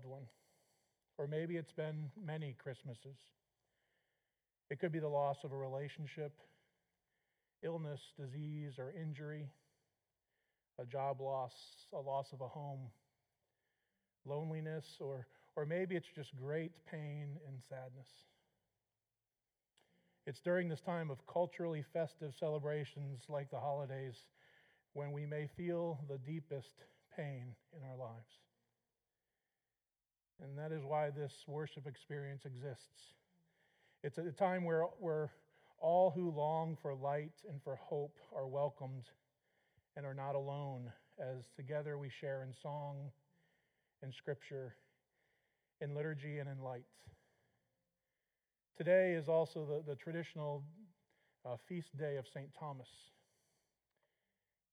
loved one. Or maybe it's been many Christmases. It could be the loss of a relationship, illness, disease, or injury, a job loss, a loss of a home, loneliness, or, or maybe it's just great pain and sadness. It's during this time of culturally festive celebrations like the holidays when we may feel the deepest pain in our lives. And that is why this worship experience exists. It's a time where, where all who long for light and for hope are welcomed and are not alone, as together we share in song, in scripture, in liturgy, and in light. Today is also the, the traditional uh, feast day of St. Thomas.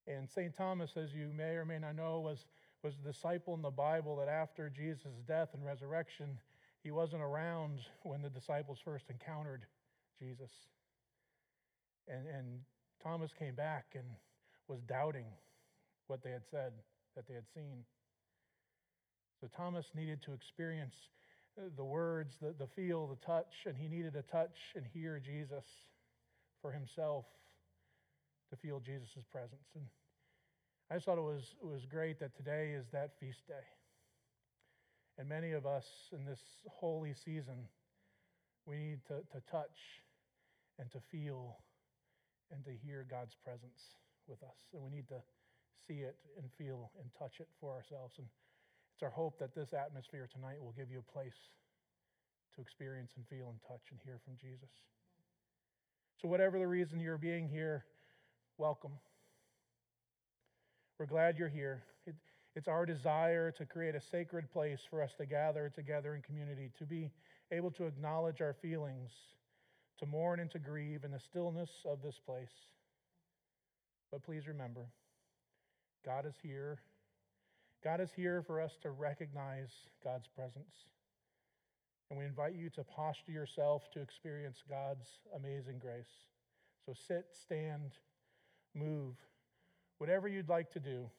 And St. Thomas, as you may or may not know, was, was a disciple in the Bible that after Jesus' death and resurrection, he wasn't around when the disciples first encountered Jesus. And, and Thomas came back and was doubting what they had said, that they had seen. So Thomas needed to experience the words, the, the feel, the touch, and he needed to touch and hear Jesus for himself to feel Jesus' presence. And I just thought it was, it was great that today is that feast day. And many of us in this holy season, we need to, to touch and to feel and to hear God's presence with us. And we need to see it and feel and touch it for ourselves. And it's our hope that this atmosphere tonight will give you a place to experience and feel and touch and hear from Jesus. So, whatever the reason you're being here, welcome. We're glad you're here. It, it's our desire to create a sacred place for us to gather together in community, to be able to acknowledge our feelings, to mourn and to grieve in the stillness of this place. But please remember, God is here. God is here for us to recognize God's presence. And we invite you to posture yourself to experience God's amazing grace. So sit, stand, move, whatever you'd like to do,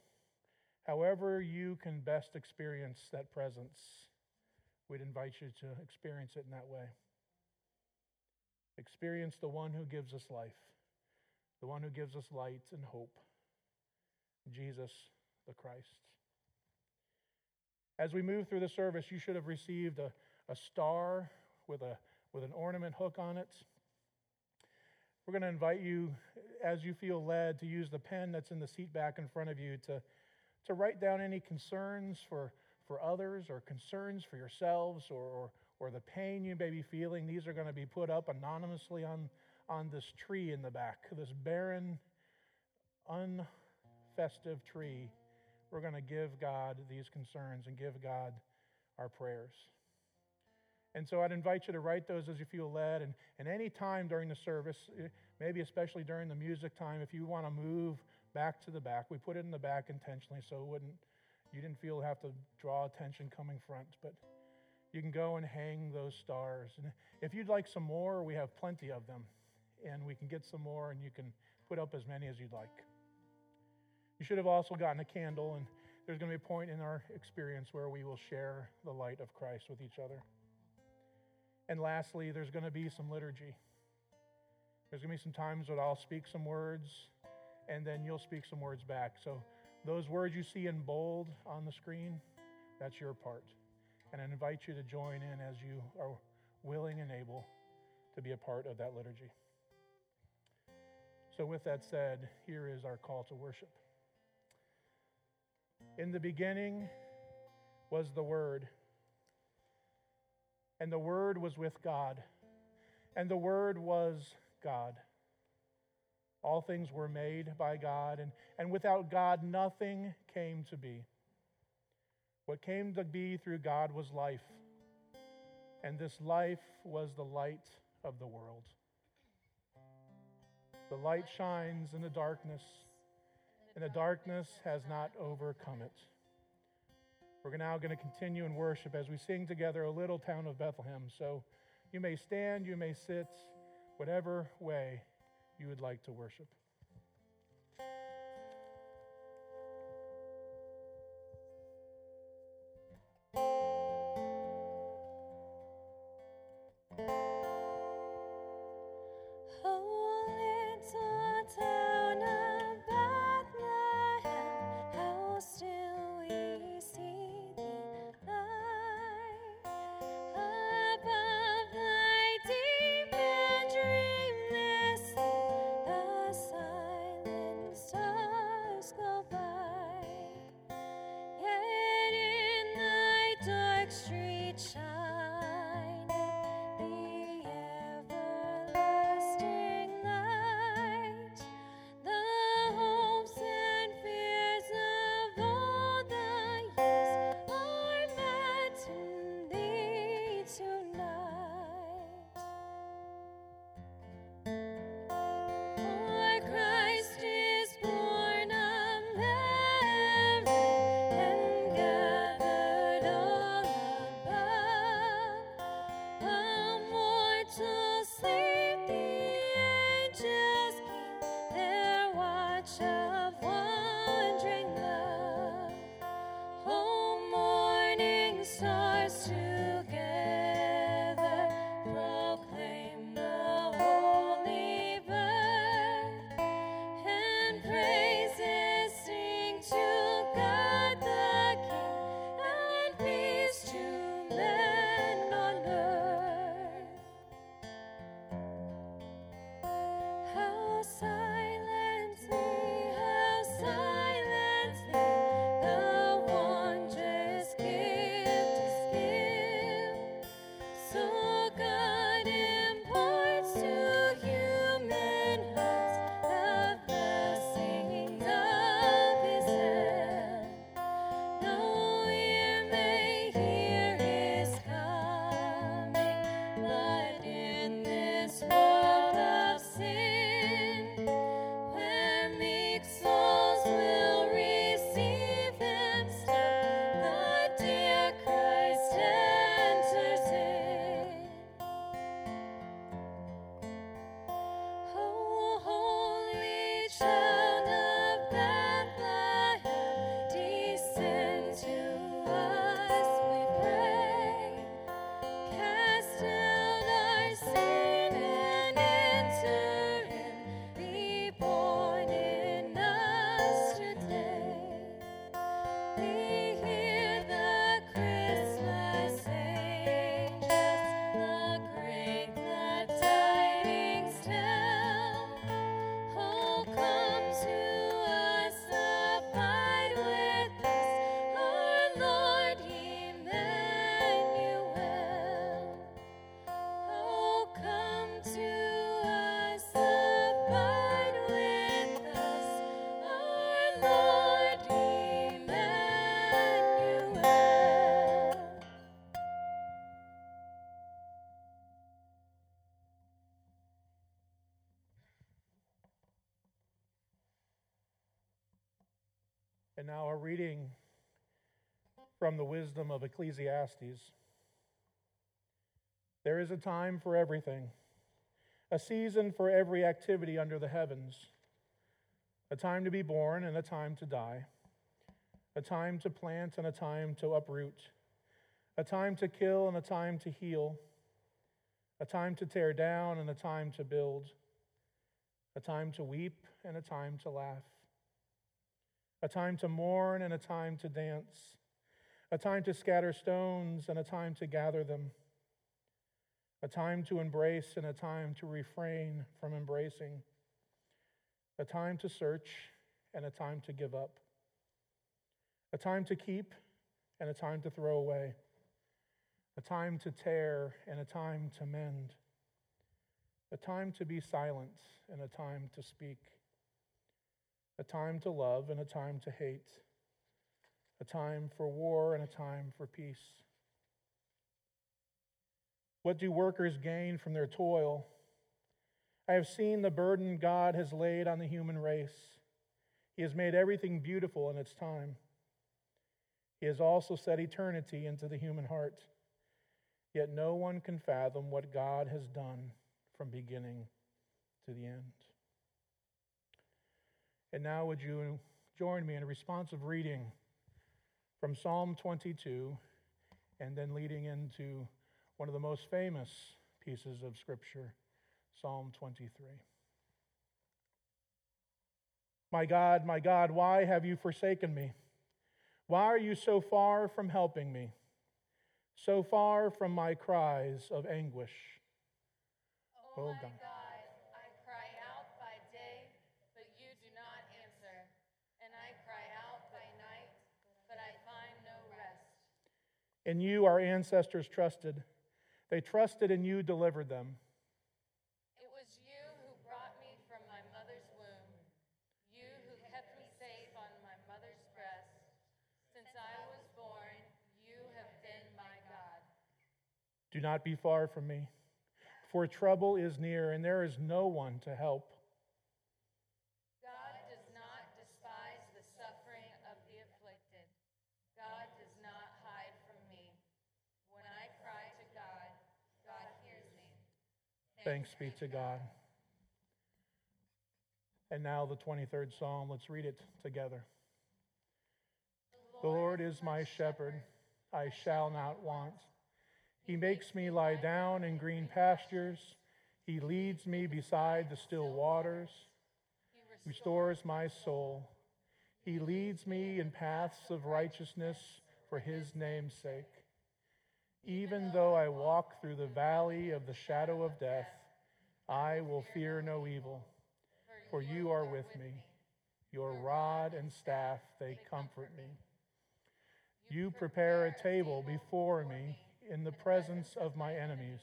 however you can best experience that presence, we'd invite you to experience it in that way. Experience the one who gives us life, the one who gives us light and hope, Jesus the Christ. As we move through the service, you should have received a, a star with, a, with an ornament hook on it. We're going to invite you, as you feel led, to use the pen that's in the seat back in front of you to, to write down any concerns for, for others or concerns for yourselves or, or, or the pain you may be feeling. These are going to be put up anonymously on, on this tree in the back, this barren, unfestive tree. We're going to give God these concerns and give God our prayers. And so I'd invite you to write those as you feel led. And, and any time during the service, eh, maybe especially during the music time, if you want to move back to the back, we put it in the back intentionally so it wouldn't, you didn't feel have to draw attention coming front. But you can go and hang those stars. And if you'd like some more, we have plenty of them. And we can get some more, and you can put up as many as you'd like. You should have also gotten a candle, and there's going to be a point in our experience where we will share the light of Christ with each other. And lastly, there's going to be some liturgy. There's going to be some times that I'll speak some words, and then you'll speak some words back. So those words you see in bold on the screen, that's your part. And I invite you to join in as you are willing and able to be a part of that liturgy. So, with that said, here is our call to worship. In the beginning was the Word and the Word was with God, and the Word was God. All things were made by God, and, and without God, nothing came to be. What came to be through God was life, and this life was the light of the world. The light shines in the darkness, and the darkness has not overcome it. We're now going to continue in worship as we sing together a little town of Bethlehem. So you may stand, you may sit, whatever way you would like to worship. From the wisdom of Ecclesiastes. There is a time for everything, a season for every activity under the heavens, a time to be born and a time to die, a time to plant and a time to uproot, a time to kill and a time to heal, a time to tear down and a time to build, a time to weep and a time to laugh a time to mourn and a time to dance, a time to scatter stones and a time to gather them, a time to embrace and a time to refrain from embracing, a time to search and a time to give up, a time to keep and a time to throw away, a time to tear and a time to mend, a time to be silent and a time to speak a time to love and a time to hate, a time for war and a time for peace. What do workers gain from their toil? I have seen the burden God has laid on the human race. He has made everything beautiful in its time. He has also set eternity into the human heart. Yet no one can fathom what God has done from beginning to the end. And now, would you join me in a responsive reading from Psalm 22 and then leading into one of the most famous pieces of Scripture, Psalm 23. My God, my God, why have you forsaken me? Why are you so far from helping me, so far from my cries of anguish? Oh, oh God. God. In you, our ancestors trusted. They trusted and you delivered them. It was you who brought me from my mother's womb, you who kept me safe on my mother's breast. Since I was born, you have been my God. Do not be far from me, for trouble is near, and there is no one to help. Thanks be to God. And now the 23rd Psalm. Let's read it together. The Lord is my shepherd. I shall not want. He makes me lie down in green pastures. He leads me beside the still waters. He restores my soul. He leads me in paths of righteousness for his name's sake. Even though I walk through the valley of the shadow of death, I will fear no evil, for you are with me. Your rod and staff, they comfort me. You prepare a table before me in the presence of my enemies.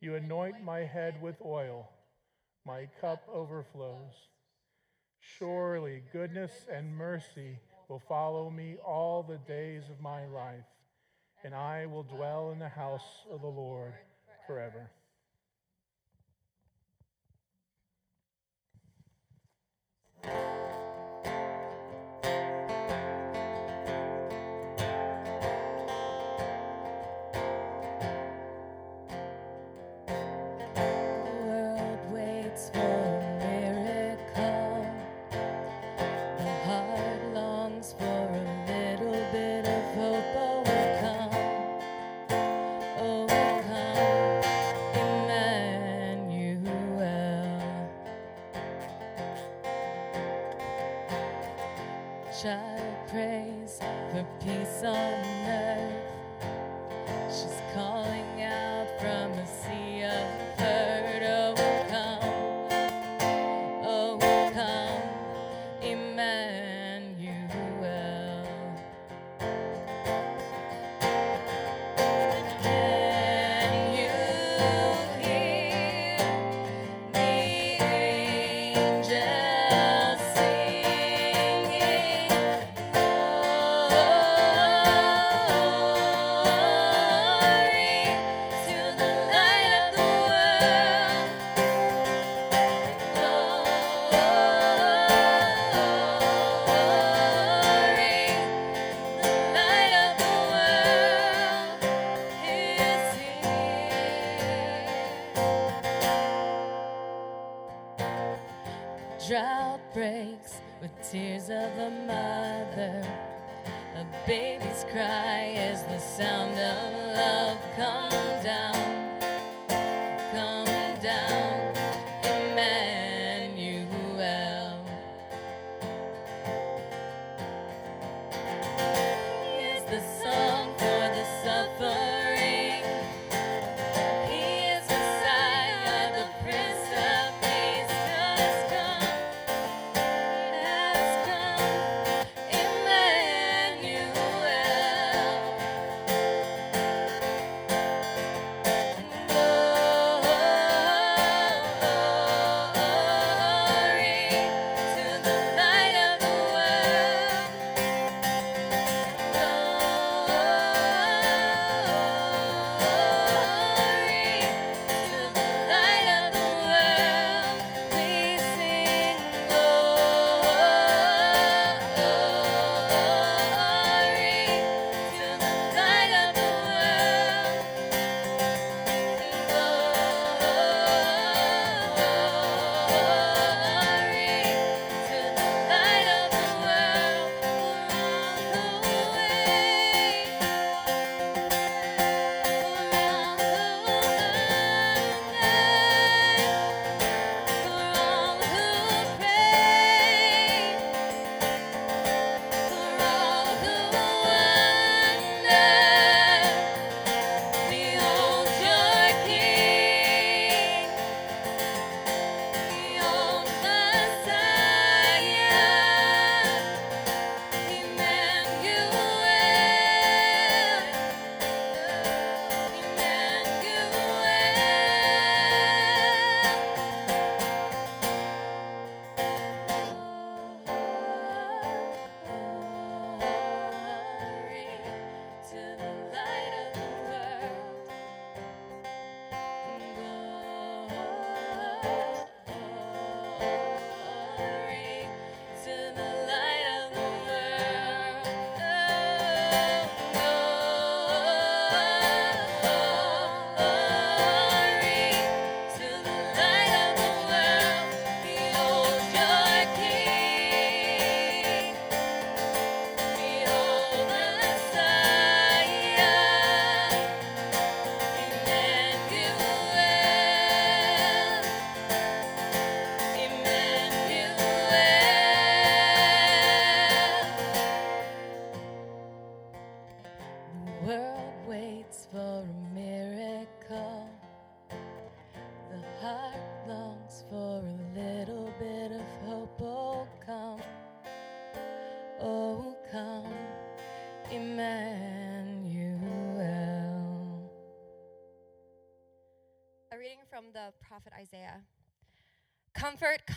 You anoint my head with oil, my cup overflows. Surely goodness and mercy will follow me all the days of my life, and I will dwell in the house of the Lord forever. you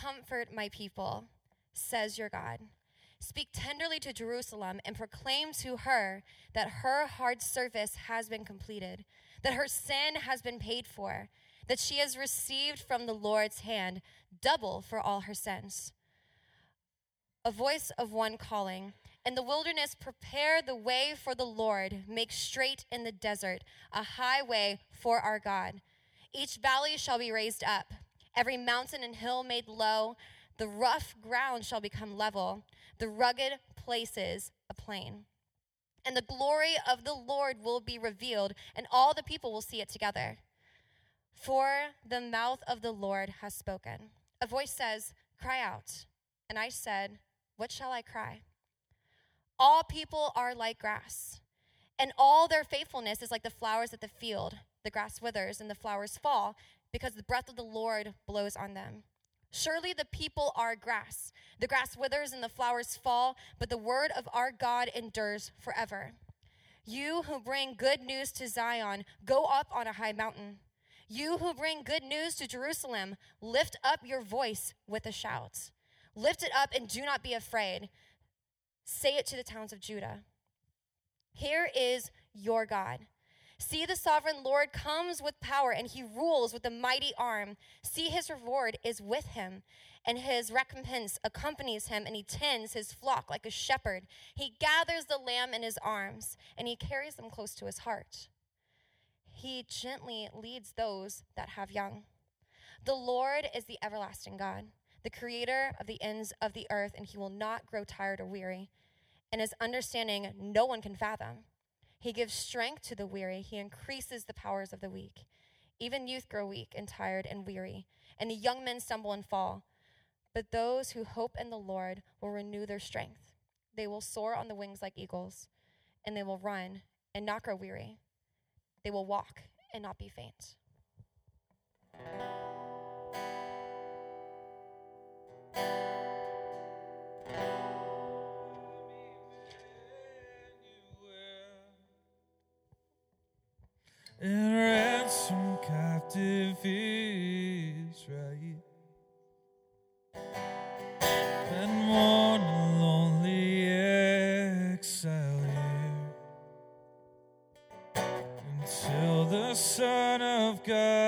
Comfort, my people, says your God. Speak tenderly to Jerusalem and proclaim to her that her hard service has been completed, that her sin has been paid for, that she has received from the Lord's hand double for all her sins. A voice of one calling, In the wilderness, prepare the way for the Lord, make straight in the desert a highway for our God. Each valley shall be raised up, every mountain and hill made low. The rough ground shall become level, the rugged places a plain. And the glory of the Lord will be revealed, and all the people will see it together. For the mouth of the Lord has spoken. A voice says, Cry out. And I said, What shall I cry? All people are like grass, and all their faithfulness is like the flowers of the field. The grass withers and the flowers fall because the breath of the Lord blows on them. Surely the people are grass. The grass withers and the flowers fall, but the word of our God endures forever. You who bring good news to Zion, go up on a high mountain. You who bring good news to Jerusalem, lift up your voice with a shout. Lift it up and do not be afraid. Say it to the towns of Judah. Here is your God. See, the sovereign Lord comes with power and he rules with a mighty arm. See, his reward is with him, and his recompense accompanies him, and he tends his flock like a shepherd. He gathers the lamb in his arms, and he carries them close to his heart. He gently leads those that have young. The Lord is the everlasting God, the creator of the ends of the earth, and he will not grow tired or weary. And his understanding no one can fathom. He gives strength to the weary, he increases the powers of the weak. Even youth grow weak and tired and weary, and the young men stumble and fall. But those who hope in the Lord will renew their strength. They will soar on the wings like eagles, and they will run and not grow weary. They will walk and not be faint. And ransom captive Israel. And mourn a lonely exile here until the Son of God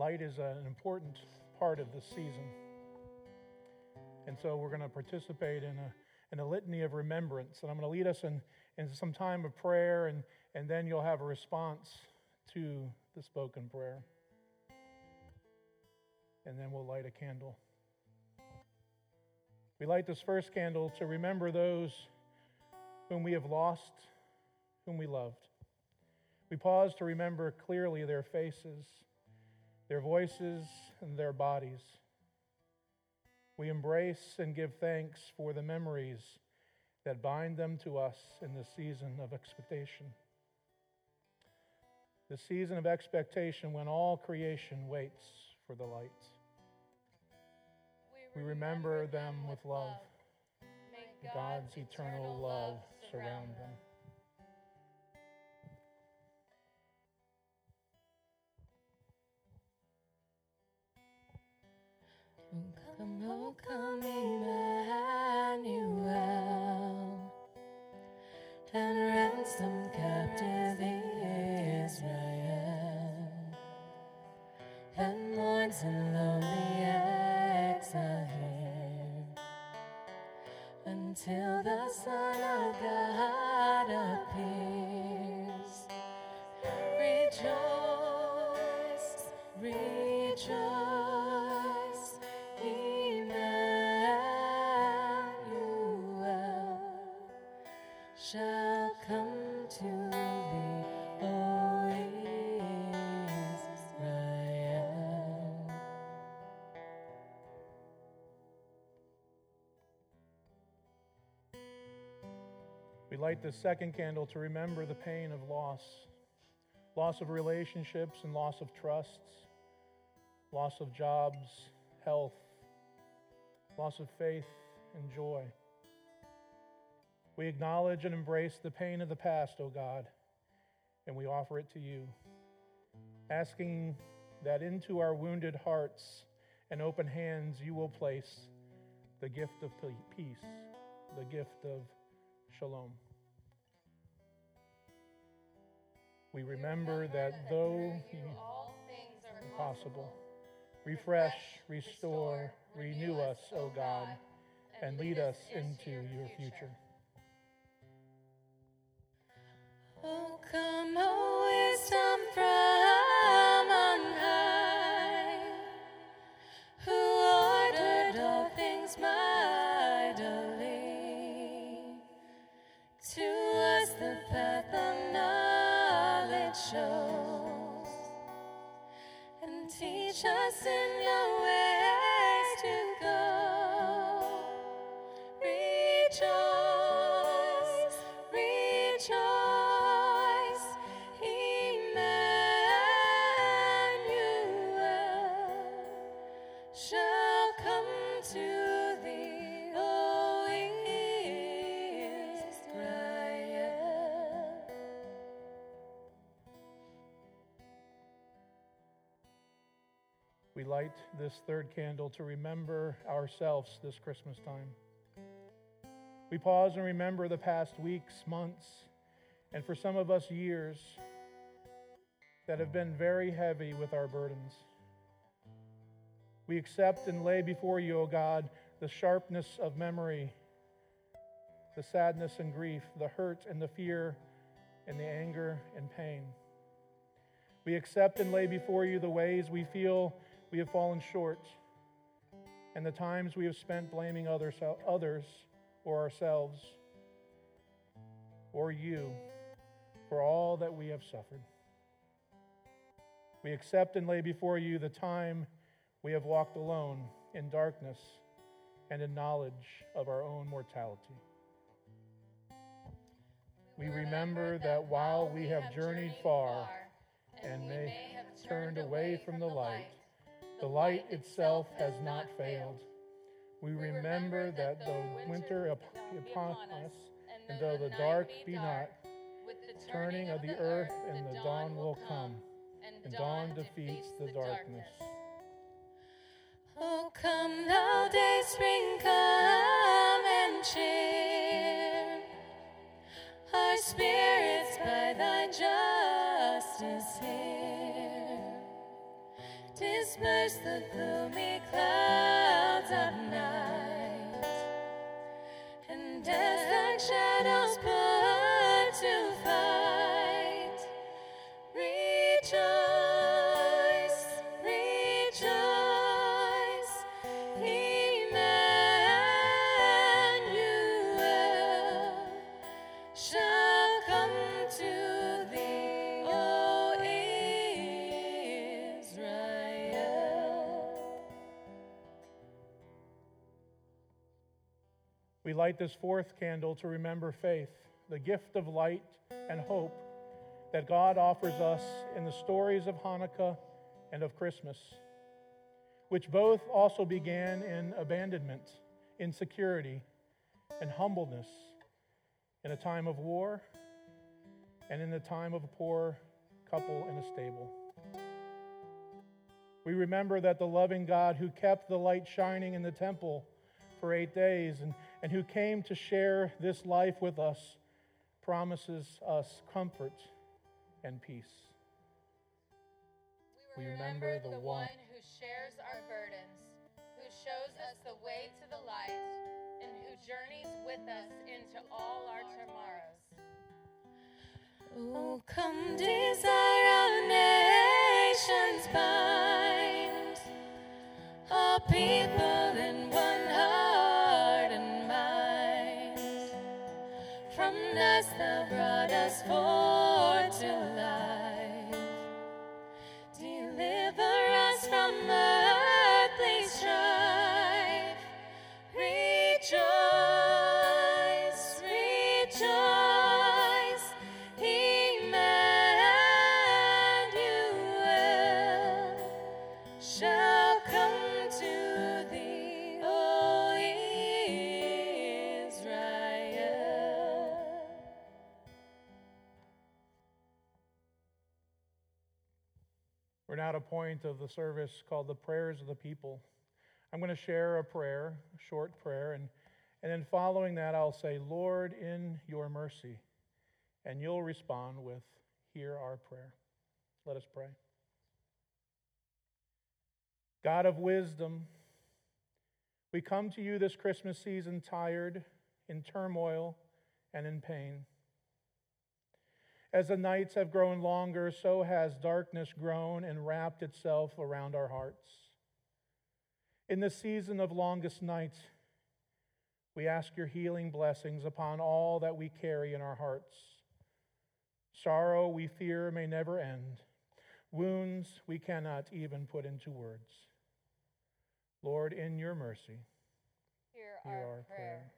Light is an important part of this season. And so we're going to participate in a, in a litany of remembrance. And I'm going to lead us in, in some time of prayer, and, and then you'll have a response to the spoken prayer. And then we'll light a candle. We light this first candle to remember those whom we have lost, whom we loved. We pause to remember clearly their faces, their voices, and their bodies. We embrace and give thanks for the memories that bind them to us in this season of expectation. The season of expectation when all creation waits for the light. We remember them with love. God's eternal love surround them. Come, come, Emmanuel, and ransom captive Israel, and mourns in lonely exile until the Son of God appears. Rejoice, light the second candle to remember the pain of loss loss of relationships and loss of trusts, loss of jobs, health, loss of faith and joy. We acknowledge and embrace the pain of the past, O God, and we offer it to you, asking that into our wounded hearts and open hands you will place the gift of peace, the gift of shalom. We remember that though through all things are impossible, refresh, restore, renew us, O God, and lead us into your future. Oh, come, O wisdom from us in your ways light this third candle to remember ourselves this Christmas time. We pause and remember the past weeks, months, and for some of us, years that have been very heavy with our burdens. We accept and lay before you, O God, the sharpness of memory, the sadness and grief, the hurt and the fear, and the anger and pain. We accept and lay before you the ways we feel we have fallen short and the times we have spent blaming others, others or ourselves or you for all that we have suffered. We accept and lay before you the time we have walked alone in darkness and in knowledge of our own mortality. We remember that while we have journeyed far and may have turned away from the light, the light itself has not failed. We remember that though winter upon us, and though the dark be not, with the turning of the earth and the dawn will come, and dawn defeats the darkness. Oh, come thou day spring, come and cheer our spirits by thy justice here. Disperse the gloomy clouds of night. And as dark shadows We light this fourth candle to remember faith, the gift of light and hope that God offers us in the stories of Hanukkah and of Christmas, which both also began in abandonment, insecurity, and humbleness in a time of war and in the time of a poor couple in a stable. We remember that the loving God who kept the light shining in the temple for eight days and, and who came to share this life with us promises us comfort and peace. We We remember, remember the, the one one- who shares our burdens, who shows us the way to the light, and who journeys with us into all our tomorrows. Oh, come desire our nations bind, all people brought Now at a point of the service called the prayers of the people. I'm going to share a prayer, a short prayer, and, and then following that, I'll say, Lord, in your mercy. And you'll respond with, Hear our prayer. Let us pray. God of wisdom, we come to you this Christmas season tired, in turmoil, and in pain. As the nights have grown longer, so has darkness grown and wrapped itself around our hearts. In the season of longest nights, we ask your healing blessings upon all that we carry in our hearts. Sorrow we fear may never end, wounds we cannot even put into words. Lord, in your mercy, Hear, hear our, our prayer. prayer.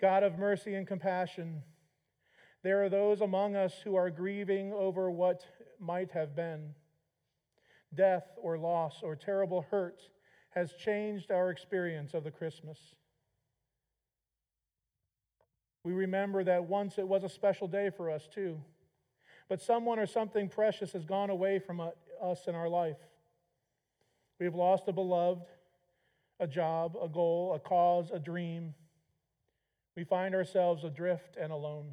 God of mercy and compassion, there are those among us who are grieving over what might have been. Death or loss or terrible hurt has changed our experience of the Christmas. We remember that once it was a special day for us, too. But someone or something precious has gone away from us in our life. We have lost a beloved, a job, a goal, a cause, a dream. We find ourselves adrift and alone.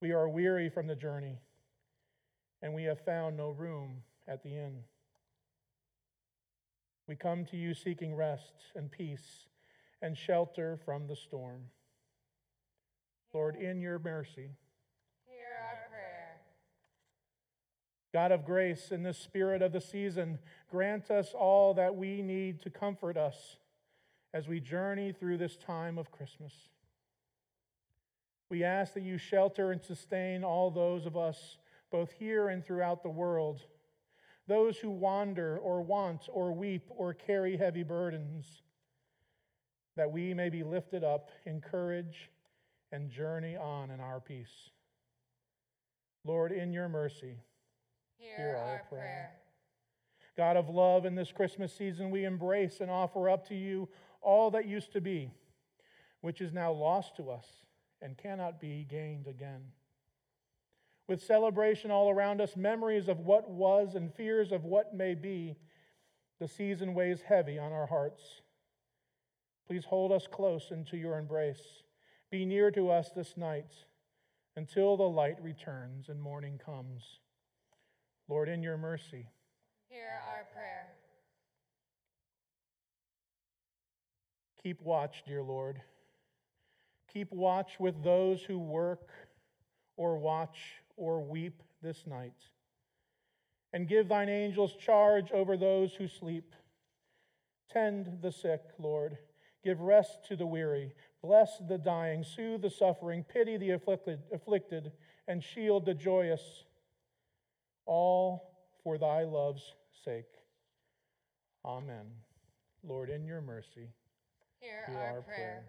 We are weary from the journey, and we have found no room at the inn. We come to you seeking rest and peace and shelter from the storm. Lord, in your mercy, Hear our prayer. God of grace, in the spirit of the season, grant us all that we need to comfort us as we journey through this time of Christmas. We ask that you shelter and sustain all those of us, both here and throughout the world, those who wander or want or weep or carry heavy burdens, that we may be lifted up in courage and journey on in our peace. Lord, in your mercy, Hear, Hear our our prayer. prayer. God of love, in this Christmas season, we embrace and offer up to you all that used to be, which is now lost to us and cannot be gained again. With celebration all around us, memories of what was and fears of what may be, the season weighs heavy on our hearts. Please hold us close into your embrace. Be near to us this night until the light returns and morning comes. Lord, in your mercy, Hear our prayer. keep watch, dear Lord. Keep watch with those who work or watch or weep this night. And give thine angels charge over those who sleep. Tend the sick, Lord. Give rest to the weary. Bless the dying. Soothe the suffering. Pity the afflicted, afflicted and shield the joyous. All for thy love's sake. Amen. Lord, in your mercy, Hear hear our, our prayer. prayer.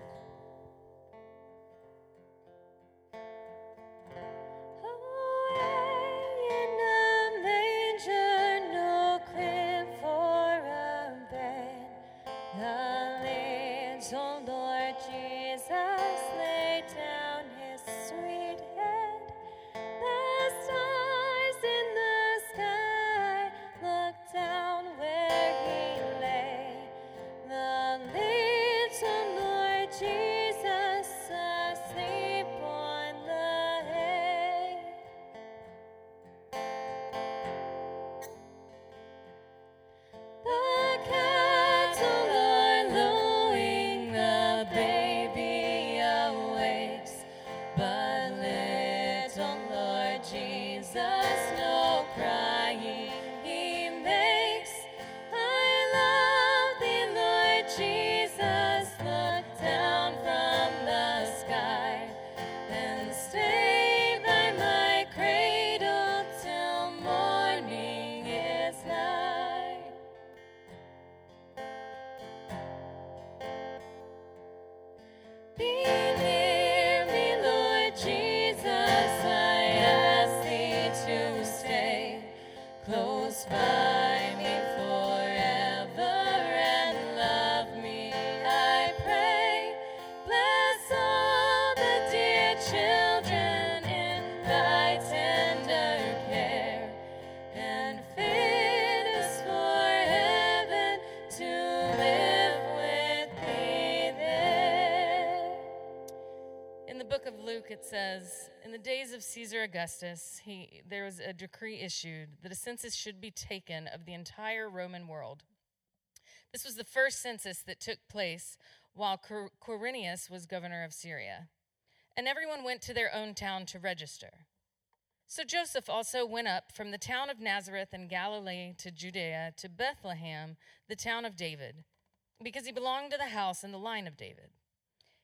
Thank you. Be days of Caesar Augustus, he, there was a decree issued that a census should be taken of the entire Roman world. This was the first census that took place while Quir- Quirinius was governor of Syria. And everyone went to their own town to register. So Joseph also went up from the town of Nazareth in Galilee to Judea to Bethlehem, the town of David, because he belonged to the house and the line of David.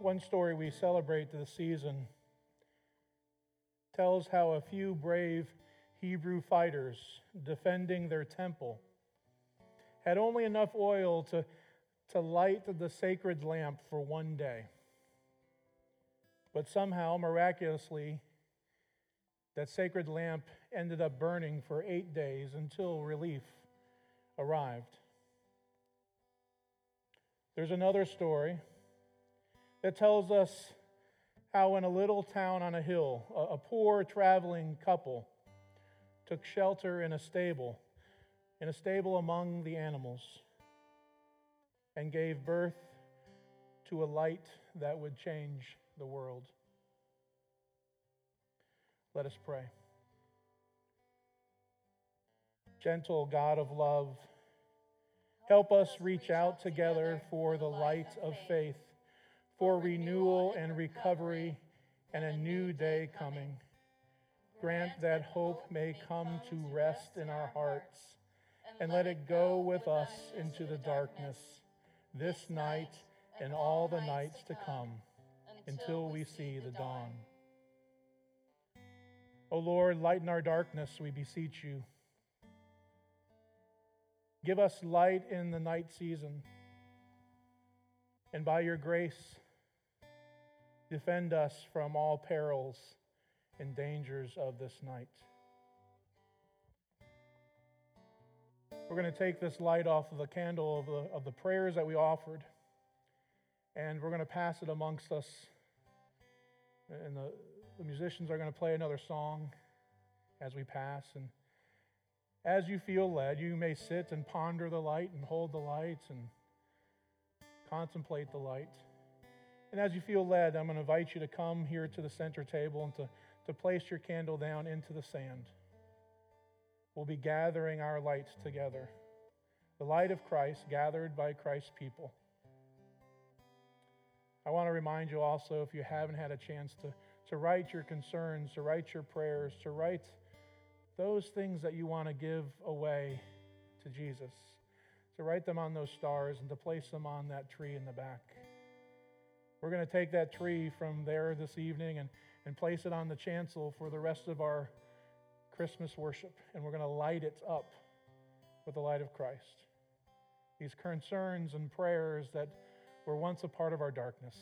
One story we celebrate this season tells how a few brave Hebrew fighters defending their temple had only enough oil to, to light the sacred lamp for one day. But somehow, miraculously, that sacred lamp ended up burning for eight days until relief arrived. There's another story that tells us how, in a little town on a hill, a, a poor traveling couple took shelter in a stable, in a stable among the animals, and gave birth to a light that would change the world. Let us pray. Gentle God of love, help us reach out together for the light of faith for renewal and recovery and a new day coming. Grant that hope may come to rest in our hearts and let it go with us into the darkness this night and all the nights to come until we see the dawn. O Lord, lighten our darkness, we beseech you. Give us light in the night season. And by your grace, defend us from all perils and dangers of this night. We're going to take this light off of the candle of the, of the prayers that we offered, and we're going to pass it amongst us. And the, the musicians are going to play another song as we pass. And as you feel led, you may sit and ponder the light and hold the lights and contemplate the light. And as you feel led, I'm going to invite you to come here to the center table and to, to place your candle down into the sand. We'll be gathering our lights together. The light of Christ gathered by Christ's people. I want to remind you also, if you haven't had a chance to, to write your concerns, to write your prayers, to write those things that you want to give away to Jesus, to write them on those stars and to place them on that tree in the back. We're going to take that tree from there this evening and, and place it on the chancel for the rest of our Christmas worship, and we're going to light it up with the light of Christ. These concerns and prayers that were once a part of our darkness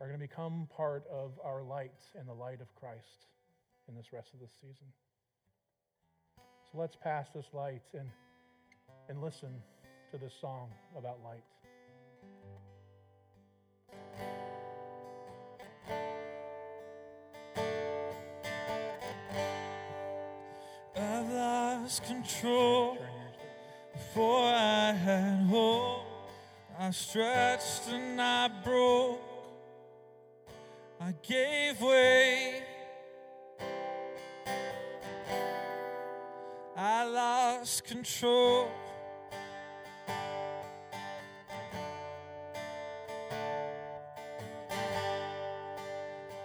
are going to become part of our light and the light of Christ in this rest of this season. So let's pass this light and, and listen to this song about light. Lost control before I had hope. I stretched and I broke. I gave way. I lost control.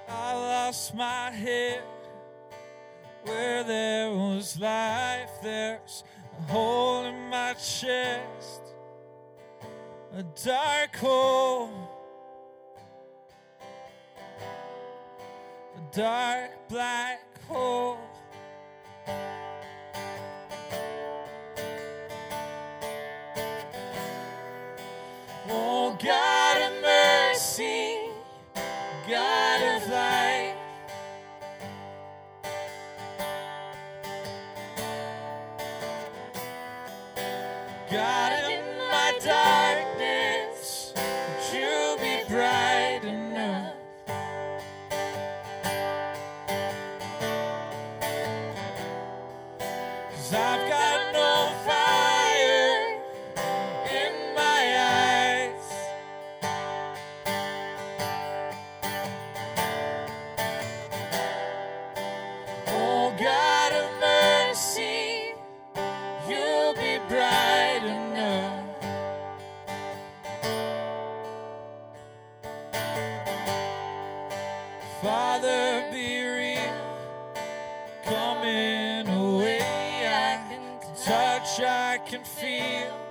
I lost my head where there was life. There's a hole in my chest, a dark hole, a dark black hole. Oh, God of mercy, God coming away. I can touch, I can feel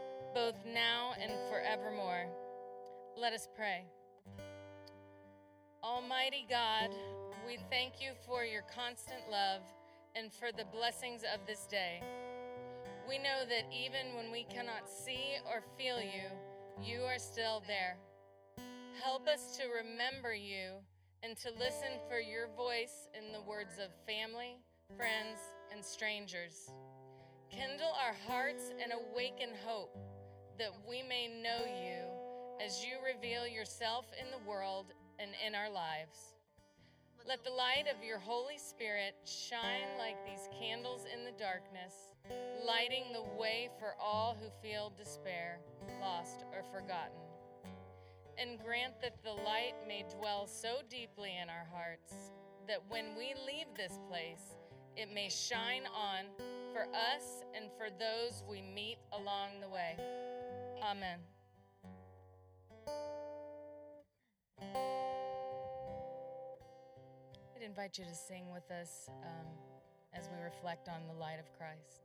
both now and forevermore. Let us pray. Almighty God, we thank you for your constant love and for the blessings of this day. We know that even when we cannot see or feel you, you are still there. Help us to remember you and to listen for your voice in the words of family, friends, and strangers. Kindle our hearts and awaken hope that we may know you as you reveal yourself in the world and in our lives. Let the light of your Holy Spirit shine like these candles in the darkness, lighting the way for all who feel despair, lost, or forgotten. And grant that the light may dwell so deeply in our hearts that when we leave this place, it may shine on for us and for those we meet along the way. Amen. I'd invite you to sing with us um, as we reflect on the light of Christ.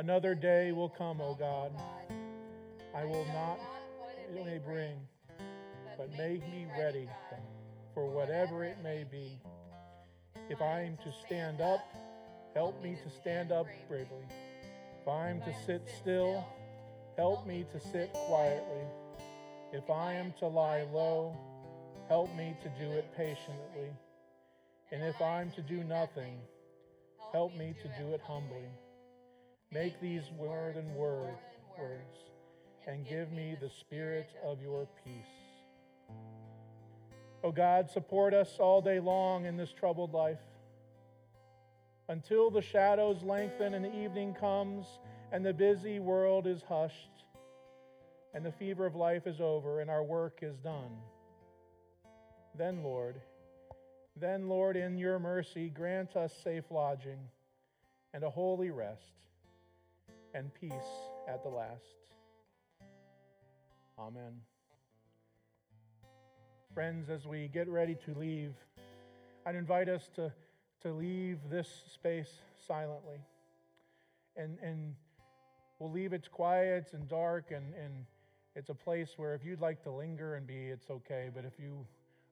Another day will come, O God. I will not it may bring, but make me ready for whatever it may be. If I am to stand up, help me to stand up bravely. If I am to sit still, help me to sit quietly. If I am to lie low, help me to do it patiently. And if I'm to do nothing, help me to do it humbly. Make these word and word words, and give me the spirit of your peace. O oh God, support us all day long in this troubled life. Until the shadows lengthen and the evening comes and the busy world is hushed and the fever of life is over and our work is done. Then, Lord, then, Lord, in your mercy, grant us safe lodging and a holy rest and peace at the last. Amen. Friends, as we get ready to leave, I'd invite us to, to leave this space silently. And, and we'll leave it quiet and dark, and, and it's a place where if you'd like to linger and be, it's okay. But if you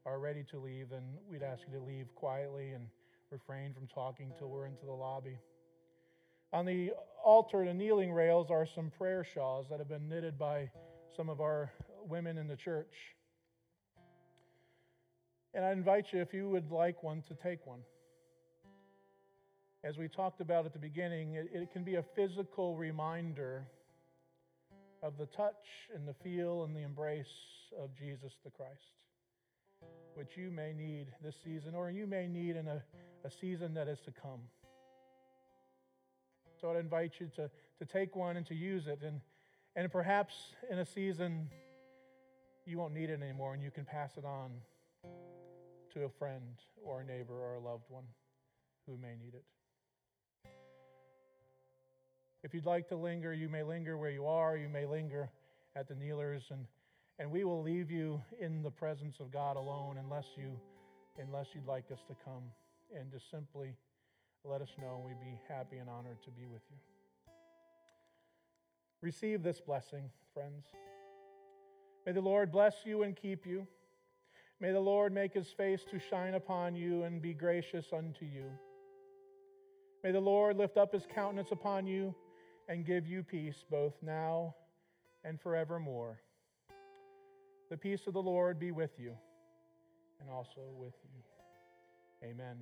are ready to leave, then we'd ask you to leave quietly and refrain from talking till we're into the lobby. On the altar, the kneeling rails are some prayer shawls that have been knitted by some of our women in the church. And I invite you, if you would like one, to take one. As we talked about at the beginning, it, it can be a physical reminder of the touch and the feel and the embrace of Jesus the Christ, which you may need this season, or you may need in a, a season that is to come. So I'd invite you to, to take one and to use it. And, and perhaps in a season, you won't need it anymore and you can pass it on to a friend or a neighbor or a loved one who may need it. If you'd like to linger, you may linger where you are, you may linger at the kneelers, and, and we will leave you in the presence of God alone unless, you, unless you'd like us to come and just simply let us know, and we'd be happy and honored to be with you. Receive this blessing, friends. May the Lord bless you and keep you. May the Lord make his face to shine upon you and be gracious unto you. May the Lord lift up his countenance upon you and give you peace both now and forevermore. The peace of the Lord be with you and also with you. Amen.